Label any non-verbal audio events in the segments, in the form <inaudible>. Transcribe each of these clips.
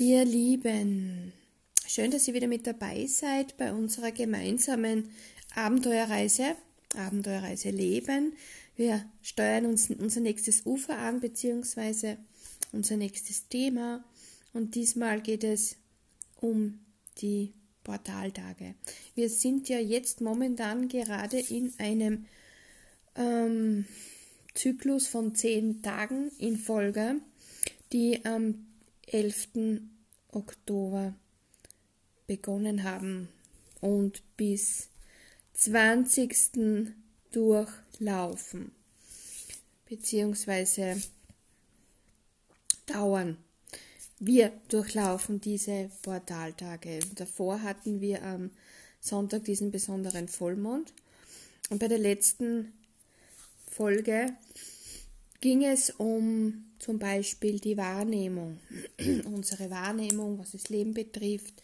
Ihr Lieben, schön, dass ihr wieder mit dabei seid bei unserer gemeinsamen Abenteuerreise, Abenteuerreise Leben. Wir steuern uns unser nächstes Ufer an, beziehungsweise unser nächstes Thema. Und diesmal geht es um die Portaltage. Wir sind ja jetzt momentan gerade in einem ähm, Zyklus von zehn Tagen in Folge, die am 11. Oktober begonnen haben und bis 20. durchlaufen beziehungsweise dauern. Wir durchlaufen diese Portaltage. Davor hatten wir am Sonntag diesen besonderen Vollmond und bei der letzten Folge ging es um zum Beispiel die Wahrnehmung, <clears throat> unsere Wahrnehmung, was das Leben betrifft,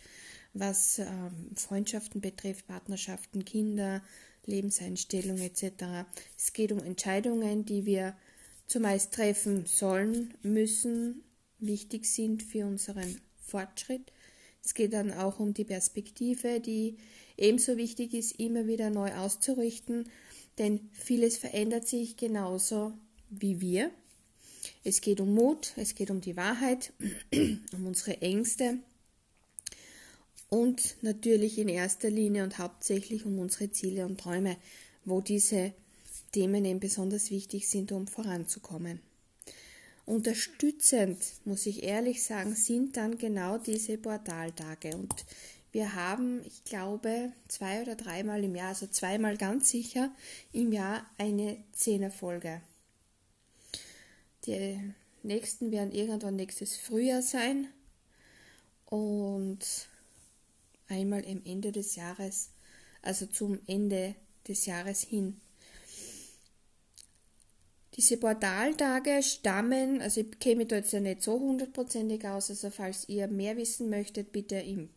was äh, Freundschaften betrifft, Partnerschaften, Kinder, Lebenseinstellung etc. Es geht um Entscheidungen, die wir zumeist treffen sollen, müssen, wichtig sind für unseren Fortschritt. Es geht dann auch um die Perspektive, die ebenso wichtig ist, immer wieder neu auszurichten, denn vieles verändert sich genauso wie wir. Es geht um Mut, es geht um die Wahrheit, <clears throat> um unsere Ängste und natürlich in erster Linie und hauptsächlich um unsere Ziele und Träume, wo diese Themen eben besonders wichtig sind, um voranzukommen. Unterstützend, muss ich ehrlich sagen, sind dann genau diese Portaltage. Und wir haben, ich glaube, zwei oder dreimal im Jahr, also zweimal ganz sicher im Jahr eine Zehnerfolge. Die nächsten werden irgendwann nächstes Frühjahr sein und einmal im Ende des Jahres, also zum Ende des Jahres hin. Diese Portaltage stammen, also ich käme da jetzt ja nicht so hundertprozentig aus, also falls ihr mehr wissen möchtet, bitte im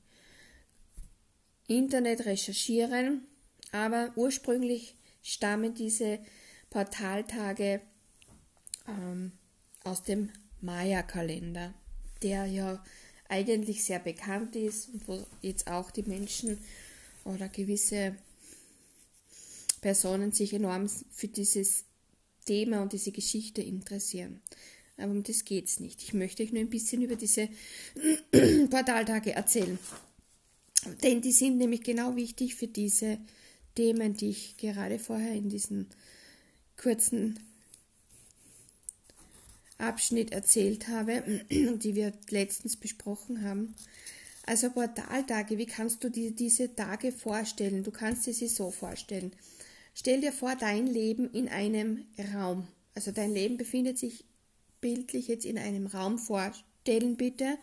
Internet recherchieren. Aber ursprünglich stammen diese Portaltage ähm, aus dem Maya-Kalender, der ja eigentlich sehr bekannt ist und wo jetzt auch die Menschen oder gewisse Personen sich enorm für dieses Thema und diese Geschichte interessieren. Aber um das geht es nicht. Ich möchte euch nur ein bisschen über diese <clears throat> Portaltage erzählen. Denn die sind nämlich genau wichtig für diese Themen, die ich gerade vorher in diesen kurzen Abschnitt erzählt habe, <clears throat> die wir letztens besprochen haben. Also Portaltage, wie kannst du dir diese Tage vorstellen? Du kannst dir sie so vorstellen. Stell dir vor, dein Leben in einem Raum. Also dein Leben befindet sich bildlich jetzt in einem Raum. Vorstellen bitte.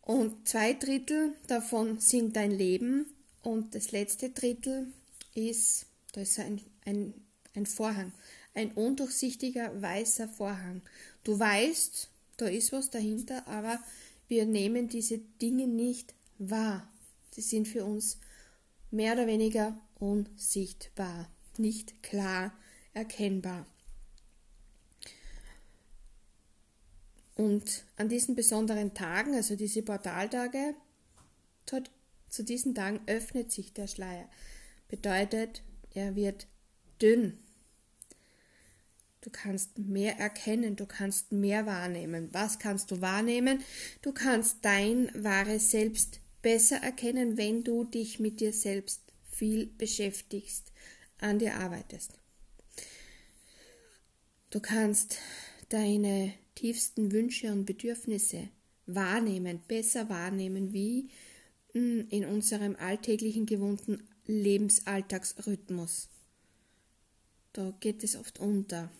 Und zwei Drittel davon sind dein Leben und das letzte Drittel ist, da ist ein, ein, ein Vorhang ein undurchsichtiger weißer Vorhang. Du weißt, da ist was dahinter, aber wir nehmen diese Dinge nicht wahr. Sie sind für uns mehr oder weniger unsichtbar, nicht klar erkennbar. Und an diesen besonderen Tagen, also diese Portaltage, zu diesen Tagen öffnet sich der Schleier. Bedeutet, er wird dünn. Du kannst mehr erkennen, du kannst mehr wahrnehmen. Was kannst du wahrnehmen? Du kannst dein wahres Selbst besser erkennen, wenn du dich mit dir selbst viel beschäftigst, an dir arbeitest. Du kannst deine tiefsten Wünsche und Bedürfnisse wahrnehmen, besser wahrnehmen wie hm, in unserem alltäglichen gewohnten Lebensalltagsrhythmus. Da geht es oft unter.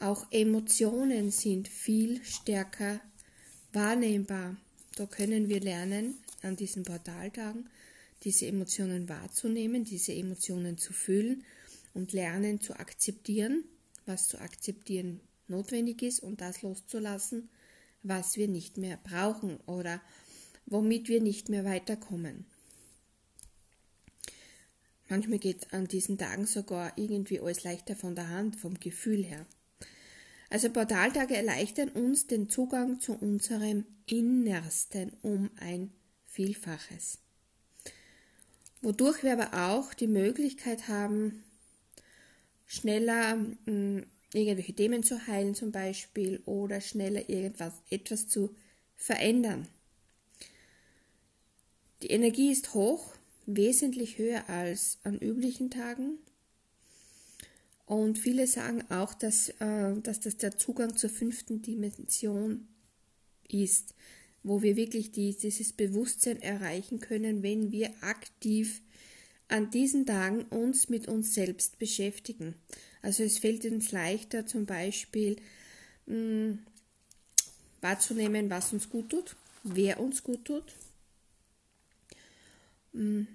Auch Emotionen sind viel stärker wahrnehmbar. Da können wir lernen, an diesen Portaltagen diese Emotionen wahrzunehmen, diese Emotionen zu fühlen und lernen zu akzeptieren, was zu akzeptieren notwendig ist und das loszulassen, was wir nicht mehr brauchen oder womit wir nicht mehr weiterkommen. Manchmal geht an diesen Tagen sogar irgendwie alles leichter von der Hand, vom Gefühl her. Also Portaltage erleichtern uns den Zugang zu unserem Innersten um ein Vielfaches. Wodurch wir aber auch die Möglichkeit haben, schneller mh, hm, irgendwelche Themen zu heilen zum Beispiel oder schneller irgendwas etwas zu verändern. Die Energie ist hoch, wesentlich höher als an üblichen Tagen. Und viele sagen auch, dass, äh, dass das der Zugang zur fünften Dimension ist, wo wir wirklich die, dieses Bewusstsein erreichen können, wenn wir aktiv an diesen Tagen uns mit uns selbst beschäftigen. Also es fällt uns leichter zum Beispiel mh, hm, wahrzunehmen, was uns gut tut, wer uns gut tut. Hm,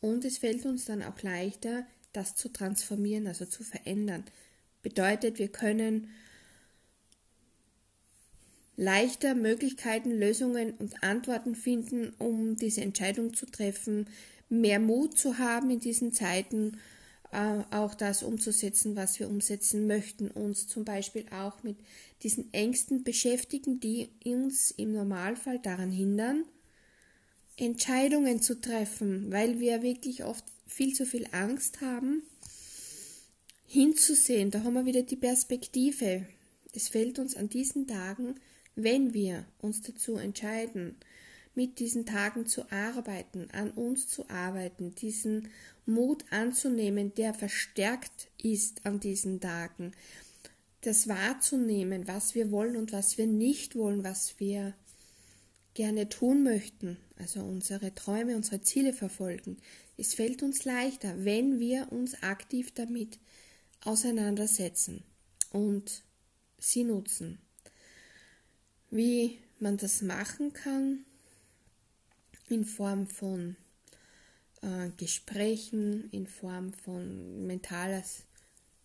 und es fällt uns dann auch leichter, das zu transformieren, also zu verändern. Bedeutet, wir können leichter Möglichkeiten, Lösungen und Antworten finden, um diese Entscheidung zu treffen, mehr Mut zu haben in diesen Zeiten äh, auch das umzusetzen, was wir umsetzen möchten, uns zum Beispiel auch mit diesen Ängsten beschäftigen, die uns im Normalfall daran hindern, Entscheidungen zu treffen, weil wir wirklich oft viel zu viel Angst haben, hinzusehen. Da haben wir wieder die Perspektive. Es fällt uns an diesen Tagen, wenn wir uns dazu entscheiden, mit diesen Tagen zu arbeiten, an uns zu arbeiten, diesen Mut anzunehmen, der verstärkt ist an diesen Tagen, das wahrzunehmen, was wir wollen und was wir nicht wollen, was wir gerne tun möchten, also unsere Träume, unsere Ziele verfolgen. Es fällt uns leichter, wenn wir uns aktiv damit auseinandersetzen und sie nutzen. Wie man das machen kann, in Form von äh, Gesprächen, in Form von mentaler,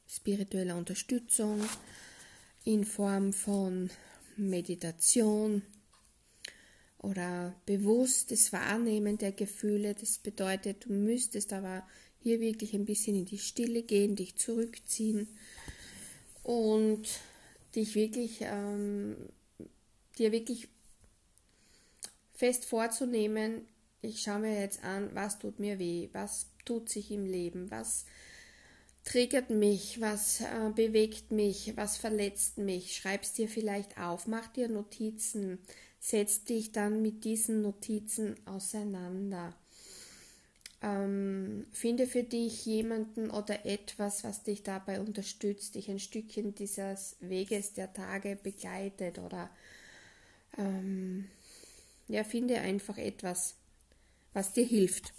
spiritueller Unterstützung, in Form von Meditation oder bewusstes Wahrnehmen der Gefühle. Das bedeutet, du müsstest aber hier wirklich ein bisschen in die Stille gehen, dich zurückziehen und dich wirklich, ähm, dir wirklich fest vorzunehmen, ich schaue mir jetzt an, was tut mir weh, was tut sich im Leben, was triggert mich, was äh, bewegt mich, was verletzt mich. Schreib es dir vielleicht auf, mach dir Notizen, setz dich dann mit diesen Notizen auseinander. Ähm, finde für dich jemanden oder etwas, was dich dabei unterstützt, dich ein Stückchen dieses Weges der Tage begleitet oder ähm, ja, finde einfach etwas, was dir hilft.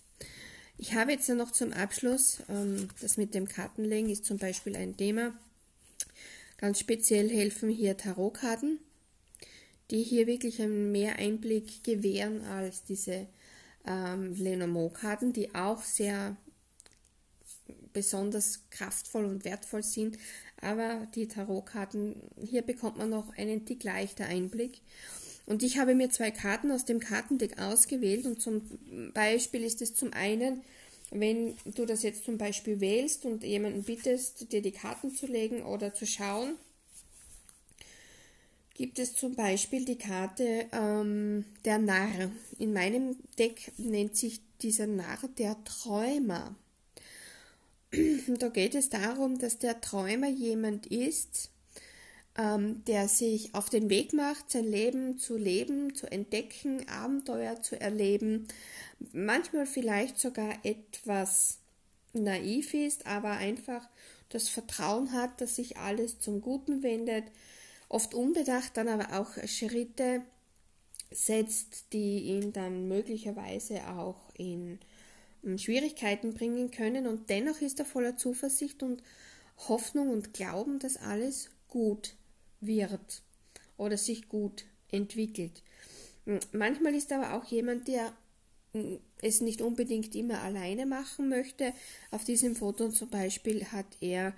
Ich habe jetzt noch zum Abschluss, ähm, das mit dem Kartenlegen ist zum Beispiel ein Thema. Ganz speziell helfen hier Tarotkarten, die hier wirklich einen mehr Einblick gewähren als diese ähm, Lenormand-Karten, die auch sehr besonders kraftvoll und wertvoll sind. Aber die Tarotkarten, hier bekommt man noch einen Tick leichter Einblick. Und ich habe mir zwei Karten aus dem Kartendeck ausgewählt und zum Beispiel ist es zum einen, wenn du das jetzt zum Beispiel wählst und jemanden bittest, dir die Karten zu legen oder zu schauen, gibt es zum Beispiel die Karte ähm, der Narr. In meinem Deck nennt sich dieser Narr der Träumer. da geht es darum, dass der Träumer jemand ist, ähm, der sich auf den Weg macht, sein Leben zu leben, zu entdecken, Abenteuer zu erleben, manchmal vielleicht sogar etwas naiv ist, aber einfach das Vertrauen hat, dass sich alles zum Guten wendet, oft unbedacht dann aber auch Schritte setzt, die ihn dann möglicherweise auch in ähm, Schwierigkeiten bringen können und dennoch ist er voller Zuversicht und Hoffnung und Glauben, dass alles gut wird oder sich gut entwickelt. Hm, manchmal ist aber auch jemand, der hm, es nicht unbedingt immer alleine machen möchte. Auf diesem Foto zum Beispiel hat er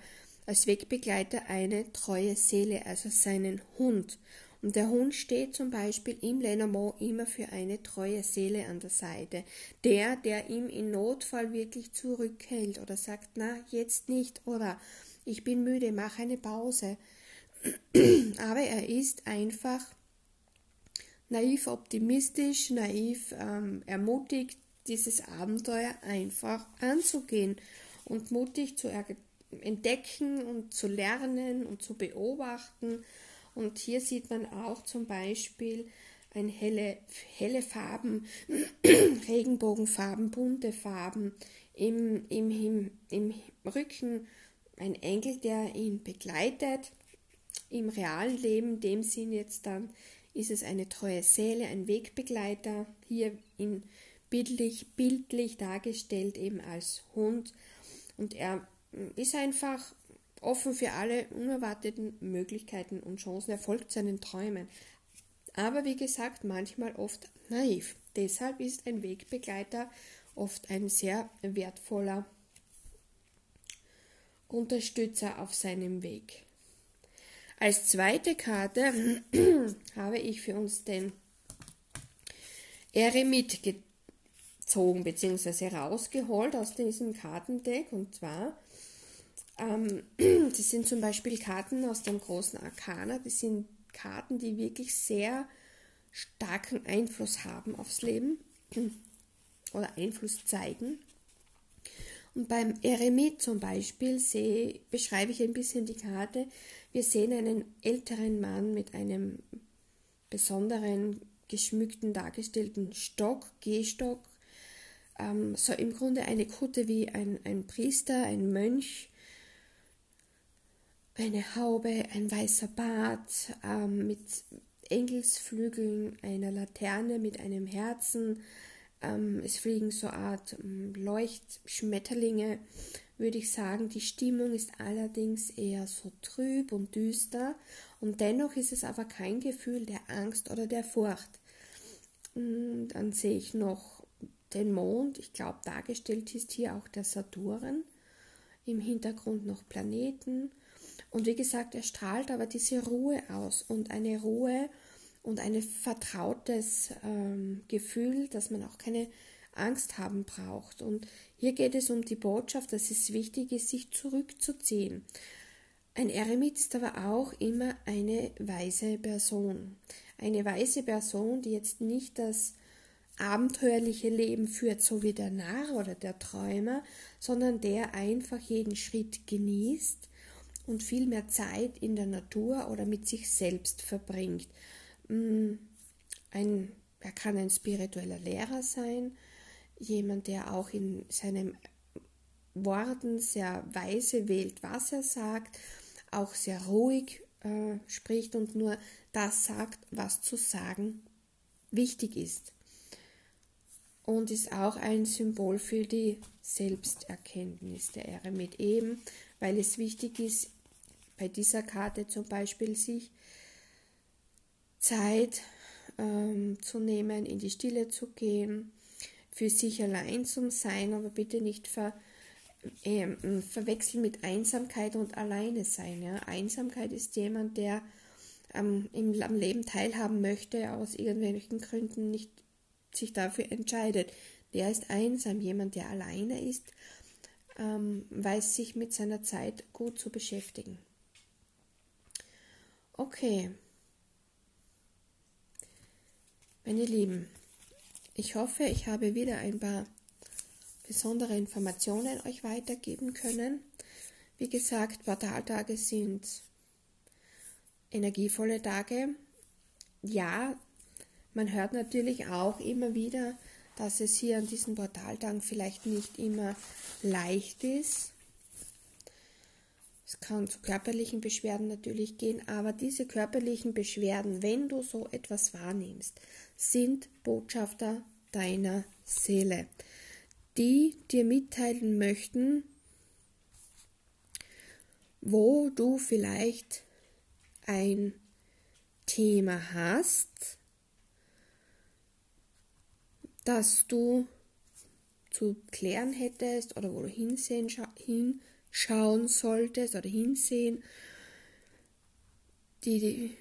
als Wegbegleiter eine treue Seele, also seinen Hund. Und der Hund steht zum Beispiel im Lenormand immer für eine treue Seele an der Seite. Der, der ihm in Notfall wirklich zurückhält oder sagt, na, jetzt nicht oder ich bin müde, mach eine Pause. <clears throat> Aber er ist einfach naiv optimistisch, naiv ähm, ermutigt, dieses Abenteuer einfach anzugehen und mutig zu entdecken und zu lernen und zu beobachten. Und hier sieht man auch zum Beispiel ein helle, helle Farben, <clears throat> Regenbogenfarben, bunte Farben im, im, im, im Rücken, ein Engel, der ihn begleitet. Im realen Leben, in dem Sinn jetzt dann, ist es eine treue Seele, ein Wegbegleiter, hier in bildlich, bildlich dargestellt eben als Hund. Und er ist einfach offen für alle unerwarteten Möglichkeiten und Chancen. Er folgt seinen Träumen. Aber wie gesagt, manchmal oft naiv. Deshalb ist ein Wegbegleiter oft ein sehr wertvoller Unterstützer auf seinem Weg. Als zweite Karte <clears throat> habe ich für uns den Eremit gezogen bzw. rausgeholt aus diesem Kartendeck und zwar ähm, <clears throat> das sind zum Beispiel Karten aus dem großen Arkana, das sind Karten, die wirklich sehr starken Einfluss haben aufs Leben <clears throat> oder Einfluss zeigen. Und beim Eremit zum Beispiel sehe, beschreibe ich ein bisschen die Karte. Wir sehen einen älteren Mann mit einem besonderen, geschmückten, dargestellten Stock, Gehstock. Ähm, so im Grunde eine Kutte wie ein, ein Priester, ein Mönch. Eine Haube, ein weißer Bart ähm, mit Engelsflügeln, einer Laterne mit einem Herzen, ähm, es fliegen so Art ähm, Leuchtschmetterlinge, würde ich sagen. Die Stimmung ist allerdings eher so trüb und düster und dennoch ist es aber kein Gefühl der Angst oder der Furcht. Mm, dann sehe ich noch den Mond. Ich glaube, dargestellt ist hier auch der Saturn. Im Hintergrund noch Planeten. Und wie gesagt, er strahlt aber diese Ruhe aus und eine Ruhe, und ein vertrautes ähm, Gefühl, dass man auch keine Angst haben braucht. Und hier geht es um die Botschaft, dass es wichtig ist, sich zurückzuziehen. Ein Eremit ist aber auch immer eine weise Person. Eine weise Person, die jetzt nicht das abenteuerliche Leben führt, so wie der Narr oder der Träumer, sondern der einfach jeden Schritt genießt und viel mehr Zeit in der Natur oder mit sich selbst verbringt. Mm, ein, er kann ein spiritueller Lehrer sein, jemand, der auch in seinen Worten sehr weise wählt, was er sagt, auch sehr ruhig äh, spricht und nur das sagt, was zu sagen wichtig ist. Und ist auch ein Symbol für die Selbsterkenntnis der Eremit eben, weil es wichtig ist, bei dieser Karte zum Beispiel sich Zeit ähm, zu nehmen, in die Stille zu gehen, für sich allein zu sein, aber bitte nicht ver, äh, verwechseln mit Einsamkeit und Alleine sein. Ja? Einsamkeit ist jemand, der ähm, im, am Leben teilhaben möchte, aus irgendwelchen Gründen nicht sich dafür entscheidet. Der ist einsam, jemand, der alleine ist, ähm, weiß sich mit seiner Zeit gut zu beschäftigen. Okay, meine Lieben, ich hoffe, ich habe wieder ein paar besondere Informationen euch weitergeben können. Wie gesagt, Portaltage sind energievolle Tage. Ja, man hört natürlich auch immer wieder, dass es hier an diesen Portaltagen vielleicht nicht immer leicht ist. Es kann zu körperlichen Beschwerden natürlich gehen, aber diese körperlichen Beschwerden, wenn du so etwas wahrnimmst, sind Botschafter deiner Seele, die dir mitteilen möchten, wo du vielleicht ein Thema hast, das du zu klären hättest oder wo du hinsehen, hinschauen solltest oder hinsehen, die, die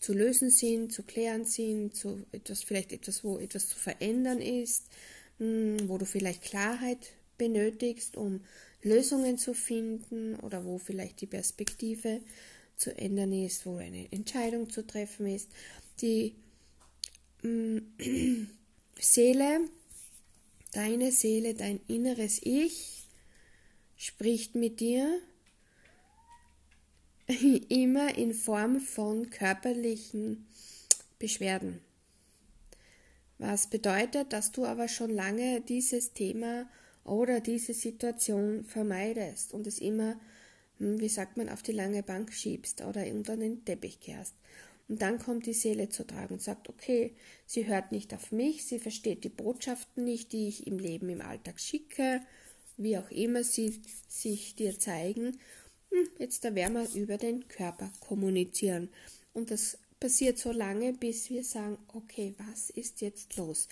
zu lösen sind, zu klären sind, zu etwas, vielleicht etwas, wo etwas zu verändern ist, hm, wo du vielleicht Klarheit benötigst, um Lösungen zu finden oder wo vielleicht die Perspektive zu ändern ist, wo eine Entscheidung zu treffen ist. Die <clears throat> Seele, deine Seele, dein inneres Ich spricht mit dir <laughs> immer in Form von körperlichen Beschwerden. Was bedeutet, dass du aber schon lange dieses Thema oder diese Situation vermeidest und es immer, hm, wie sagt man, auf die lange Bank schiebst oder unter den Teppich kehrst. Und dann kommt die Seele zu tragen und sagt, okay, sie hört nicht auf mich, sie versteht die Botschaften nicht, die ich im Leben, im Alltag schicke, wie auch immer sie sich dir zeigen. Hm, jetzt da werden wir über den Körper kommunizieren. Und das passiert so lange, bis wir sagen, okay, was ist jetzt los?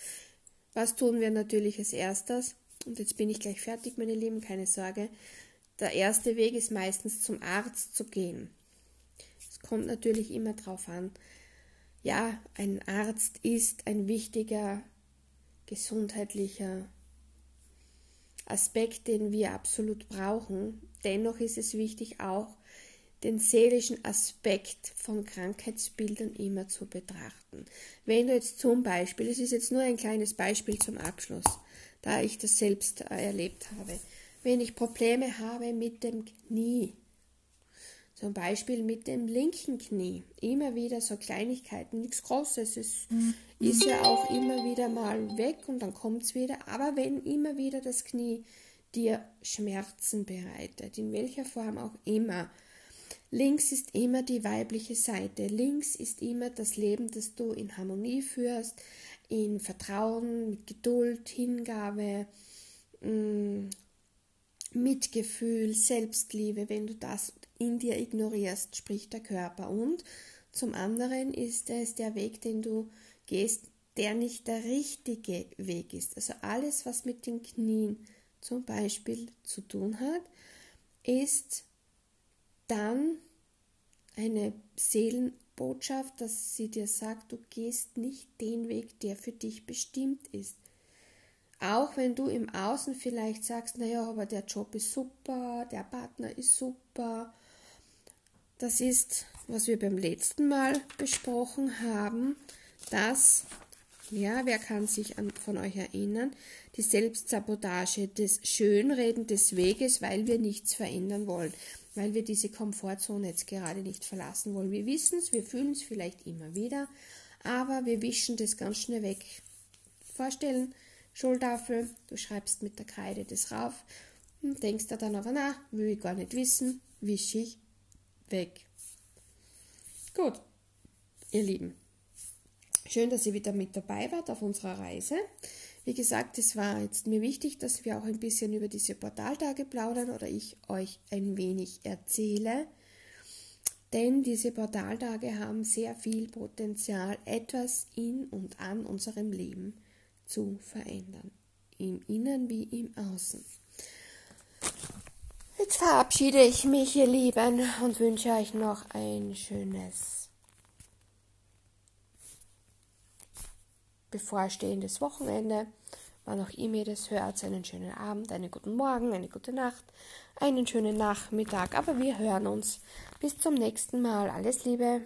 Was tun wir natürlich als erstes? Und jetzt bin ich gleich fertig, meine Lieben, keine Sorge. Der erste Weg ist meistens zum Arzt zu gehen. Kommt natürlich immer darauf an. Ja, ein Arzt ist ein wichtiger gesundheitlicher Aspekt, den wir absolut brauchen. Dennoch ist es wichtig auch, den seelischen Aspekt von Krankheitsbildern immer zu betrachten. Wenn du jetzt zum Beispiel, es ist jetzt nur ein kleines Beispiel zum Abschluss, da ich das selbst erlebt habe, wenn ich Probleme habe mit dem Knie, zum Beispiel mit dem linken Knie, immer wieder so Kleinigkeiten, nichts Großes, es mhm. ist ja auch immer wieder mal weg und dann kommt es wieder, aber wenn immer wieder das Knie dir Schmerzen bereitet, in welcher Form auch immer, Links ist immer die weibliche Seite. Links ist immer das Leben, das du in Harmonie führst, in Vertrauen, mit Geduld, Hingabe, mm, Mitgefühl, Selbstliebe. Wenn du das in dir ignorierst, spricht der Körper. Und zum anderen ist es der Weg, den du gehst, der nicht der richtige Weg ist. Also alles, was mit den Knien zum Beispiel zu tun hat, ist dann eine Seelenbotschaft, dass sie dir sagt, du gehst nicht den Weg, der für dich bestimmt ist. Auch wenn du im Außen vielleicht sagst, naja, aber der Job ist super, der Partner ist super. Das ist, was wir beim letzten Mal besprochen haben, dass, ja, wer kann sich an, von euch erinnern, die Selbstsabotage des Schönreden des Weges, weil wir nichts verändern wollen weil wir diese Komfortzone jetzt gerade nicht verlassen wollen. Wir wissen es, wir fühlen es vielleicht immer wieder, aber wir wischen das ganz schnell weg. Vorstellen, Schultafel, du schreibst mit der Kreide das rauf und denkst da dann aber, na, will ich gar nicht wissen, wische ich weg. Gut, ihr Lieben, schön, dass ihr wieder mit dabei wart auf unserer Reise. Wie gesagt, es war jetzt mir wichtig, dass wir auch ein bisschen über diese Portaltage plaudern oder ich euch ein wenig erzähle. Denn diese Portaltage haben sehr viel Potenzial, etwas in und an unserem Leben zu verändern. Im Innen wie im Außen. Jetzt verabschiede ich mich, ihr Lieben, und wünsche euch noch ein schönes bevorstehendes Wochenende, wann auch ihr das hört, einen schönen Abend, einen guten Morgen, eine gute Nacht, einen schönen Nachmittag. Aber wir hören uns. Bis zum nächsten Mal. Alles Liebe.